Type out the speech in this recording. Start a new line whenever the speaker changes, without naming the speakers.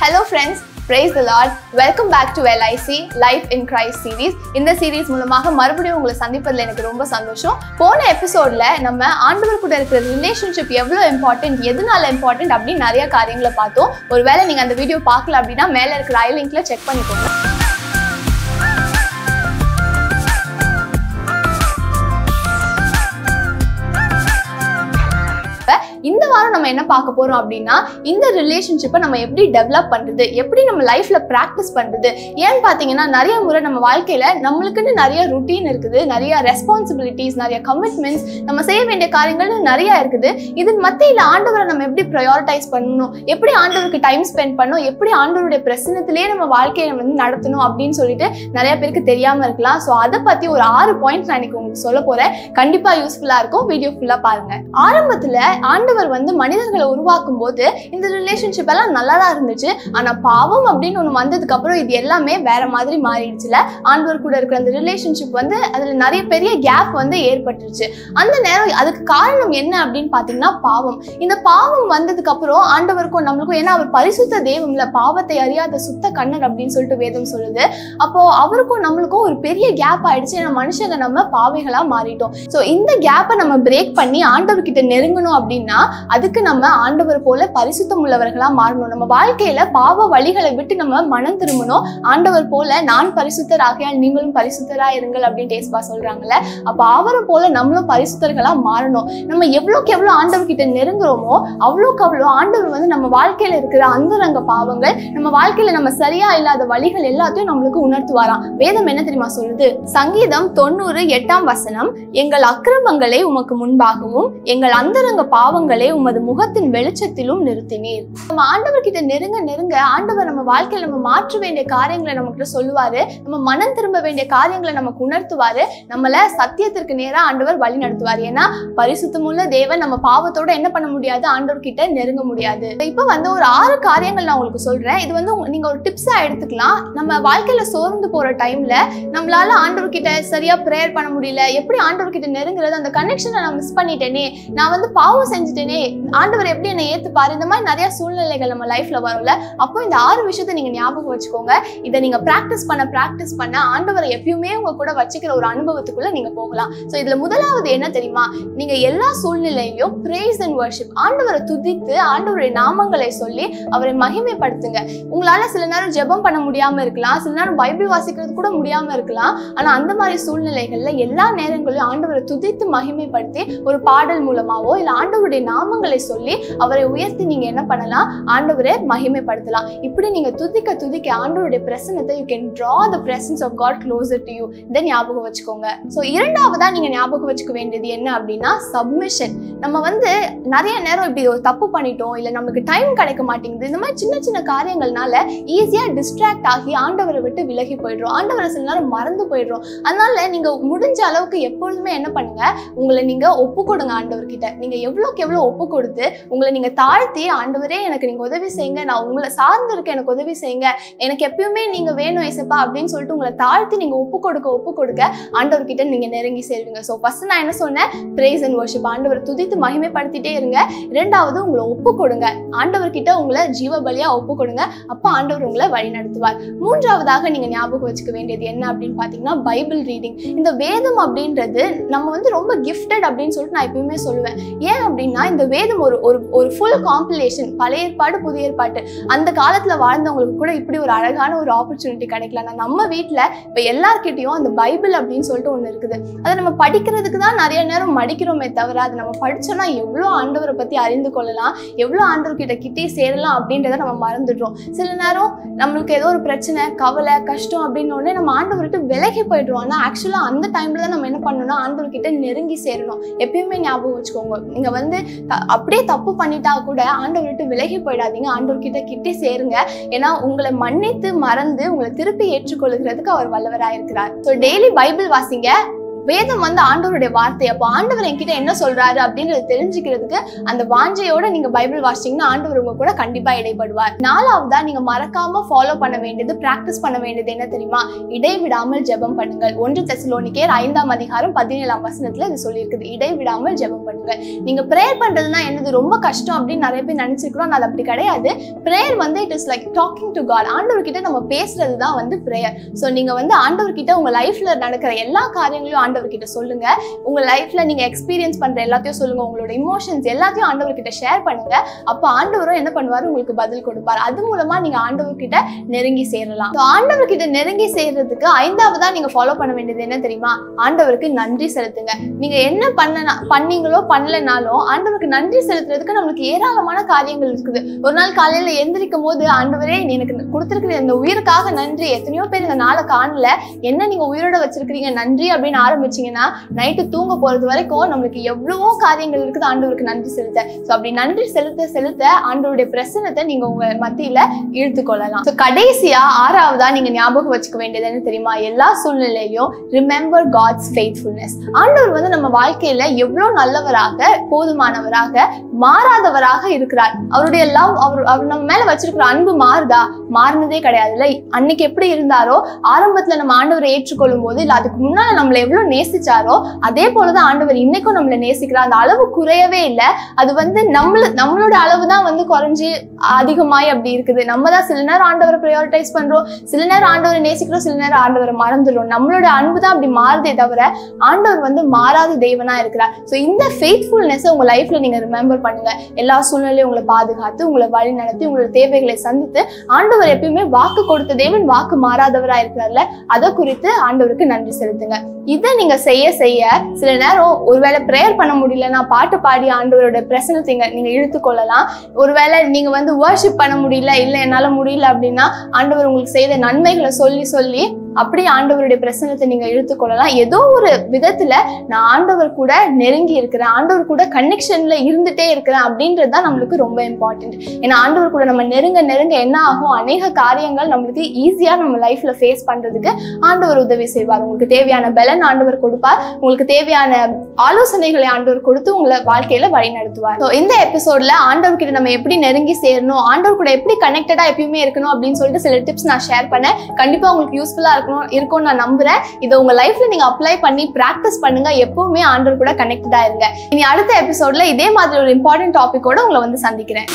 Hello friends praise the Lord welcome back to LIC life in Christ series இந்த series மூலமாக மறுபடியும் உங்களை சந்திப்பதில் எனக்கு ரொம்ப சந்தோஷம். போன எபிசோடில் நம்ம ஆண்டவர் கூட இருக்கிற ரிலேஷன்ஷிப் எவ்வளோ இம்பார்ட்டன்ட் எதனால இம்பார்ட்டன்ட் அப்படின்னு நிறைய காரியங்களை பார்த்தோம். ஒருவேளை நீங்கள் அந்த வீடியோ பார்க்கல அப்படின்னா மேலே இருக்கிற ஐ லிங்க்ல செக் பண்ணிக்கோங்க. இந்த வாரம் நம்ம என்ன பார்க்க போறோம் அப்படின்னா இந்த ரிலேஷன்ஷிப்பை நம்ம எப்படி டெவலப் பண்றது எப்படி நம்ம லைஃப்ல ப்ராக்டிஸ் பண்றது ஏன்னு பாத்தீங்கன்னா நிறைய முறை நம்ம வாழ்க்கையில நம்மளுக்குன்னு நிறைய ருட்டீன் இருக்குது நிறைய ரெஸ்பான்சிபிலிட்டிஸ் நிறைய கமிட்மெண்ட்ஸ் நம்ம செய்ய வேண்டிய காரியங்கள்னு நிறைய இருக்குது. இது மத்தியில ஆண்டவரை நம்ம எப்படி ப்ரையாரிட்டைஸ் பண்ணணும் எப்படி ஆண்டவருக்கு டைம் ஸ்பெண்ட் பண்ணணும் எப்படி ஆண்டவருடைய பிரசனத்திலேயே நம்ம வாழ்க்கையை வந்து நடத்தணும் அப்படின்னு சொல்லிட்டு நிறைய பேருக்கு தெரியாம இருக்கலாம். ஸோ அதை பத்தி ஒரு ஆறு பாயிண்ட்ஸ் நான் இன்னைக்கு உங்களுக்கு சொல்ல போறேன். கண்டிப்பா யூஸ்ஃபுல்லா இருக்கும். வீடியோ ஃபுல்லா பாருங்க. ஆரம்பத்துல ஆண்டவர் வந்து மனிதர்களை உருவாக்கும் போது இந்த ரிலேஷன்ஷிப் எல்லாம் நல்லா தான் இருந்துச்சு. ஆனா பாவம் அப்படின்னு ஒண்ணு வந்ததுக்கு அப்புறம் இது எல்லாமே வேற மாதிரி மாறிடுச்சுல. ஆண்டவர் கூட இருக்கிற அந்த ரிலேஷன்ஷிப் வந்து அதுல நிறைய பெரிய கேப் வந்து ஏற்பட்டுருச்சு. அந்த நேரம் அதுக்கு காரணம் என்ன அப்படின்னு பாத்தீங்கன்னா பாவம். இந்த பாவம் வந்ததுக்கு அப்புறம் ஆண்டவருக்கும் நம்மளுக்கும் ஏன்னா அவர் பரிசுத்த தெய்வம்ல பாவத்தை அறியாத சுத்த கண்ணர் அப்படின்னு சொல்லிட்டு வேதம் சொல்லுது. அப்போ அவருக்கும் நம்மளுக்கும் ஒரு பெரிய கேப் ஆயிடுச்சு. ஏன்னா மனுஷங்க நம்ம பாவைகளா மாறிட்டோம். ஸோ இந்த கேப்பை நம்ம பிரேக் பண்ணி ஆண்டவர்கிட்ட நெருங்கணும் அப்படின்னா அதுக்கு நம்ம ஆண்டவர் போல பரிசுத்தம் உள்ளவர்களா மாறணும். நம்ம வாழ்க்கையில பாவ வழிகளை விட்டு நம்ம மனம் திரும்பணும். ஆண்டவர் போல நான் பரிசுத்தர் ஆகையால் நீங்களும் பரிசுத்தரா இருங்கள் அப்படின்னு டேஸ்பா சொல்றாங்கல்ல. அப்ப அவரை போல நம்மளும் பரிசுத்தர்களா மாறணும். நம்ம எவ்வளோக்கு எவ்வளோ ஆண்டவர் கிட்ட நெருங்குறோமோ அவ்வளோக்கு அவ்வளோ ஆண்டவர் வந்து நம்ம வாழ்க்கையில இருக்கிற அந்தரங்க பாவங்கள் நம்ம வாழ்க்கையில நம்ம சரியா இல்லாத வழிகள் எல்லாத்தையும் நம்மளுக்கு உணர்த்துவாராம். வேதம் என்ன தெரியுமா சொல்லுது? சங்கீதம் தொண்ணூறு எட்டாம் வசனம் எங்கள் அக்கிரமங்களை உமக்கு முன்பாகவும் எங்கள் அந்தரங்க பாவங்கள் உமது முகத்தின் வெளிச்சத்திலும் நிறுத்தினீர். நம்ம ஆண்டவர் கிட்ட நெருங்க நெருங்க ஆண்டவர் நம்ம வாழ்க்கையில நம்ம மாற்ற வேண்டிய காரியங்களை நம்ம கிட்ட சொல்லுவாரு. நம்ம மனம் திரும்ப வேண்டிய காரியங்களை நமக்கு உணர்த்துவாரு. நம்மள சத்தியத்திற்கு நேரா ஆண்டவர் வழி நடத்துவார். ஏன்னா பரிசுத்தமுள்ள தேவன் நம்ம பாவத்தோட என்ன பண்ண முடியாது? ஆண்டவர் கிட்ட நெருங்க முடியாது. இப்ப வந்து ஒரு ஆறு காரியங்கள் நான் உங்களுக்கு சொல்றேன். இது வந்து நீங்க ஒரு டிப்ஸா எடுத்துக்கலாம். நம்ம வாழ்க்கையில சோர்ந்து போற டைம்ல நம்மளால ஆண்டவர் கிட்ட சரியா ப்ரேயர் பண்ண முடியல. எப்படி ஆண்டவர் கிட்ட நெருங்குறது? அந்த கனெக்ஷனை நான் மிஸ் பண்ணிட்டேனே. நான் வந்து பாவம் செஞ்சுட்டேன். ஆண்டவர் எப்படி என்னை ஏத்துப்பாரு? இந்த மாதிரி நிறைய சூழ்நிலைகள் நம்ம லைஃப்ல வரும்ல. அப்போ இந்த ஆறு விஷயத்தை நீங்க ஞாபகம் வச்சுக்கோங்க. இதை நீங்க பிராக்டிஸ் பண்ண பிராக்டிஸ் பண்ண ஆண்டவரை எப்பயுமே உங்க கூட வச்சுக்கிற ஒரு அனுபவத்துக்குள்ள நீங்க போகலாம். ஸோ இதுல முதலாவது என்ன தெரியுமா? நீங்க எல்லா சூழ்நிலையிலும் பிரேஸ் அண்ட் வர்ஷிப் ஆண்டவரை துதித்து ஆண்டவருடைய நாமங்களை சொல்லி அவரை மகிமைப்படுத்துங்க. உங்களால சில நேரம் ஜெபம் பண்ண முடியாம இருக்கலாம். சில நேரம் பைபிள் வாசிக்கிறது கூட முடியாம இருக்கலாம். ஆனா அந்த மாதிரி சூழ்நிலைகள்ல எல்லா நேரங்களிலும் ஆண்டவரை துதித்து மகிமைப்படுத்தி ஒரு பாடல் மூலமாவோ இல்ல ஆண்டவருடைய நாமங்களை சொல்லி அவரை உயர்த்தி நீங்க என்ன பண்ணலாம்? ஆண்டவரை மகிமைப்படுத்தலாம். இப்படி நீங்க துதிக்க துதிக்க ஆண்டவருடைய பிரசனத்தை you can draw the presence of God closer to you இதை ஞாபகம் வச்சுக்கோங்க. ஸோ இரண்டாவதா நீங்க ஞாபகம் வச்சுக்க வேண்டியது என்ன அப்படின்னா சப்மிஷன் நம்ம வந்து நிறைய நேரம் இப்படி ஒரு தப்பு பண்ணிட்டோம் இல்லை நமக்கு டைம் கிடைக்க மாட்டேங்குது இந்த மாதிரி சின்ன சின்ன காரியங்கள்னால ஈஸியாக டிஸ்ட்ராக்ட் ஆகி ஆண்டவரை விட்டு விலகி போயிடுறோம். ஆண்டவரை சில நேரம் மறந்து போயிடுறோம். அதனால நீங்க முடிஞ்ச அளவுக்கு எப்பொழுதுமே என்ன பண்ணுங்க உங்களை நீங்க ஒப்பு கொடுங்க ஆண்டவர்கிட்ட. நீங்க எவ்வளோக்கு எவ்வளோ ஒப்பு கொடுத்து உங்களை நீங்க தாழ்த்தி ஆண்டவரே எனக்கு நீங்க உதவி செய்யுங்க. நான் உங்களை சார்ந்து இருக்க எனக்கு உதவி செய்யுங்க. எனக்கு எப்பயுமே நீங்க வேணும் ஏசப்பா அப்படின்னு சொல்லிட்டு உங்களை தாழ்த்தி நீங்க ஒப்பு கொடுக்க ஒப்பு கொடுக்க ஆண்டவர்கிட்ட நீங்க நெருங்கி சேருவீங்க. ஸோ ஃபர்ஸ்ட் நான் என்ன சொன்னேன்? பிரேஸ் அண்ட் வர்ஷிப் ஆண்டவரை துதித்து மகிமைப்படுத்திட்டே இருங்க. இரண்டாவது உங்களை ஒப்பு கொடுங்க ஆண்டவர்கிட்ட உங்களை ஜீவ பலியா ஒப்பு கொடுங்க அப்போ ஆண்டவர் உங்களை வழி நடத்துவார். மூன்றாவதாக நீங்க ஞாபகம் வச்சுக்க வேண்டியது என்ன அப்படின்னு பார்த்தீங்கன்னா பைபிள் ரீடிங். இந்த வேதம் அப்படின்றது நம்ம வந்து ரொம்ப கிஃப்டட் அப்படின்னு சொல்லிட்டு நான் எப்பயுமே சொல்லுவேன். ஏன் அப்படின்னா இந்த வேதம் ஒரு ஒரு ஒரு ஃபுல் காம்பிலேஷன் பழைய ஏற்பாடு புதிய ஏற்பாடு அந்த காலத்தில் வாழ்ந்தவங்களுக்கு கூட இப்படி ஒரு அழகான ஒரு ஆப்பர்ச்சுனிட்டி கிடைக்கலாம் நம்ம வீட்டில் இப்போ எல்லார்கிட்டையும் அந்த பைபிள் அப்படின்னு சொல்லிட்டு ஒன்று இருக்குது. அதை நம்ம படிக்கிறதுக்கு தான் நிறைய நேரம் மடிக்கிறோமே தவிர அதை நம்ம படித்தோம்னா எவ்வளோ ஆண்டவரை பற்றி அறிந்து கொள்ளலாம் எவ்வளோ ஆண்டவர்கிட்ட கிட்டே சேரலாம் அப்படின்றத நம்ம மறந்துடுறோம். சில நேரம் நம்மளுக்கு ஏதோ ஒரு பிரச்சனை கவலை கஷ்டம் அப்படின்னு உடனே நம்ம ஆண்டவர்கிட்ட விலகி போயிடுறோம். ஆனால் ஆக்சுவலாக அந்த டைம்ல தான் நம்ம என்ன பண்ணணும்னா ஆண்டவர்கிட்ட நெருங்கி சேரணும். எப்பயுமே ஞாபகம் வச்சுக்கோங்க. நீங்கள் வந்து அப்படியே தப்பு பண்ணிட்டா கூட ஆண்டவர் விட்டு விலகி போயிடாதீங்க. ஆண்டவர்கிட்ட கிட்டே சேருங்க. ஏன்னா உங்களை மன்னித்து மறந்து உங்களை திருப்பி ஏற்றுக்கொள்கிறதுக்கு அவர் வல்லவராயிருக்கிறார். ஸோ டெய்லி பைபிள் வாசிங்க. வேதம் வந்து ஆண்டவருடைய வார்த்தை. அப்போ ஆண்டவர் என்கிட்ட என்ன சொல்றாரு அப்படின்றது தெரிஞ்சுக்கிறதுக்கு அந்த வாஞ்சையோட நீங்க பைபிள் வாசிச்சீங்கன்னா ஆண்டவர் உங்க கூட கண்டிப்பா இடைப்படுவார். நாலாவதா நீங்க மறக்காம ஃபாலோ பண்ண வேண்டியது பிராக்டிஸ் பண்ண வேண்டியது என்ன தெரியுமா? இடைவிடாமல் ஜெபம் பண்ணுங்கள். ஒன்று தெசலோனிக்கேர் ஐந்தாம் அதிகாரம் பதினேழாம் வசனத்துல இது சொல்லியிருக்குது. இடைவிடாமல் ஜெபம் பண்ணுங்கள். நீங்க ப்ரேயர் பண்றதுன்னா என்னது? ரொம்ப கஷ்டம் அப்படின்னு நிறைய பேர் நினைச்சிருக்கிறோம். அது அப்படி கிடையாது. ப்ரேயர் வந்து it is like talking to God ஆண்டவர்கிட்ட நம்ம பேசுறது தான் வந்து ப்ரேயர் ஸோ நீங்க வந்து ஆண்டவர்கிட்ட உங்க லைஃப்ல நடக்கிற எல்லா காரியங்களையும் ஆண்டவர் ஆண்டவர்கிட்ட சொல்லுங்க. உங்க லைஃப்ல நீங்க எக்ஸ்பீரியன்ஸ் பண்ற எல்லாத்தையும் சொல்லுங்க. உங்களோட இமோஷன்ஸ் எல்லாத்தையும் ஆண்டவர்கிட்ட ஷேர் பண்ணுங்க. அப்போ ஆண்டவரும் என்ன பண்ணுவாரு? உங்களுக்கு பதில் கொடுப்பார். அது மூலமா நீங்க ஆண்டவர்கிட்ட நெருங்கி சேரலாம். ஆண்டவர்கிட்ட நெருங்கி சேர்றதுக்கு ஐந்தாவதா நீங்க ஃபாலோ பண்ண வேண்டியது என்ன தெரியுமா? ஆண்டவருக்கு நன்றி செலுத்துங்க. நீங்க என்ன பண்ண பண்ணீங்களோ பண்ணலனாலும் ஆண்டவருக்கு நன்றி செலுத்துறதுக்கு நம்மளுக்கு ஏராளமான காரியங்கள் இருக்குது. ஒரு நாள் காலையில எந்திரிக்கும் போது ஆண்டவரே எனக்கு கொடுத்துருக்கிற இந்த உயிருக்காக நன்றி. எத்தனையோ பேர் இந்த நாளை காணல. என்ன நீங்க உயிரோட வச்சிருக்கிறீங்க? நன்றி அப்படின்னு ஆரம்பிச்சீங்கன்னா நைட்டு தூங்க போறது வரைக்கும் நம்மளுக்கு எவ்வளவோ காரியங்கள் இருக்குது. ஆண்டவருக்கு நன்றி செலுத்த. ஸோ அப்படி நன்றி செலுத்த செலுத்த ஆண்டவருடைய பிரசனத்தை நீங்க உங்க மத்தியில இழுத்து கொள்ளலாம் ஸோ கடைசியா ஆறாவதா நீங்க ஞாபகம் வச்சுக்க வேண்டியது என்ன தெரியுமா? எல்லா சூழ்நிலையிலும் ரிமெம்பர் காட்ஸ் ஃபெய்த்ஃபுல்னஸ் ஆண்டவர் வந்து நம்ம வாழ்க்கையில எவ்வளவு நல்லவராக போதுமானவராக மாறாதவராக இருக்கிறார். அவருடைய லவ் அவர் அவர் நம்ம மேல வச்சிருக்கிற அன்பு மாறுதா? மாறினதே கிடையாது இல்லை அன்னைக்கு எப்படி இருந்தாரோ ஆரம்பத்துல நம்ம ஆண்டவரை ஏற்றுக்கொள்ளும் போது இல்ல அதுக்கு முன்னால நம்மள எவ்வளவு நேசிச்சாரோ அதே போலதான் ஆண்டவர் இன்னைக்கும் நம்மளை நேசிக்கிறார். அந்த அளவு குறையவே இல்லை. அது வந்து நம்மள நம்மளோட அளவு தான் வந்து குறைஞ்சு அதிகமாய் அப்படி இருக்குது. நம்ம தான் சில நேரம் ஆண்டவரை ப்ரையாரிட்டைஸ் பண்றோம். சில நேரம் ஆண்டவரை நேசிக்கிறோம் சில நேரம் ஆண்டவரை மறந்துடும் நம்மளோட அன்பு தான் அப்படி மாறுதே தவிர ஆண்டவர் வந்து மாறாத தெய்வனா இருக்கிறார். ஸோ இந்த ஃபெய்த்ஃபுல்னஸ் உங்க லைஃப்ல நீங்க ரிமெம்பர் பண்ணுங்க. எல்லா சூழ்நிலையும் உங்களை பாதுகாத்து உங்களை வழி நடத்தி உங்களோட தேவைகளை சந்தித்து ஆண்டவர் எப்பயுமே வாக்கு கொடுத்த தேவன் வாக்கு மாறாதவரா இருக்கிறார்ல அதை குறித்து ஆண்டவருக்கு நன்றி செலுத்துங்க. இதை நீங்க செய்ய செய்ய சில நேரம் ஒருவேளை ப்ரேயர் பண்ண முடியலன்னா பாட்டு பாடி ஆண்டவரோட பிரசனத்தை நீங்க இழுத்துக்கொள்ளலாம் இழுத்து கொள்ளலாம். ஒருவேளை நீங்க வந்து வர்ஷிப் பண்ண முடியல இல்ல என்னால முடியல அப்படின்னா ஆண்டவர் உங்களுக்கு செய்த நன்மைகளை சொல்லி சொல்லி அப்படியே ஆண்டவருடைய பிரசனத்தை நீங்க இழுத்துக்கொள்ளலாம் ஏதோ ஒரு விதத்துல நான் ஆண்டவர் கூட நெருங்கி இருக்கிறேன் ஆண்டவர் கூட கனெக்ஷன்ல இருந்துட்டே இருக்கிறேன் அப்படின்றது தான் நம்மளுக்கு ரொம்ப இம்பார்ட்டன்ட் ஏன்னா ஆண்டவர் கூட நம்ம நெருங்க நெருங்க என்ன ஆகும்? அநேக காரியங்கள் நம்மளுக்கு ஈஸியா நம்ம லைஃப்ல ஃபேஸ் பண்றதுக்கு ஆண்டவர் உதவி செய்வார். உங்களுக்கு தேவையான பலன் ஆண்டவர் கொடுப்பார். உங்களுக்கு தேவையான ஆலோசனைகளை ஆண்டவர் கொடுத்து உங்களை வாழ்க்கையில வழி நடத்துவார் இந்த எபிசோட்ல ஆண்டவர் கிட்ட நம்ம எப்படி நெருங்கி சேரணும்? ஆண்டவர் கூட எப்படி கனெக்டடா எப்பயுமே இருக்கணும் அப்படின்னு சொல்லிட்டு சில டிப்ஸ் நான் ஷேர் பண்ணேன். கண்டிப்பா உங்களுக்கு யூஸ்ஃபுல்லா இருக்கணும் இருக்கும்னு நான் நம்புறேன். இதை உங்க லைஃப்ல நீங்க அப்ளை பண்ணி பிராக்டிஸ் பண்ணுங்க. எப்பவுமே ஆண்டர் கூட கனெக்டடா இருங்க. இனி அடுத்த எபிசோட்ல இதே மாதிரி ஒரு இம்பார்ட்டன்ட் டாபிக்கோட உங்களை வந்து சந்திக்கிறேன்.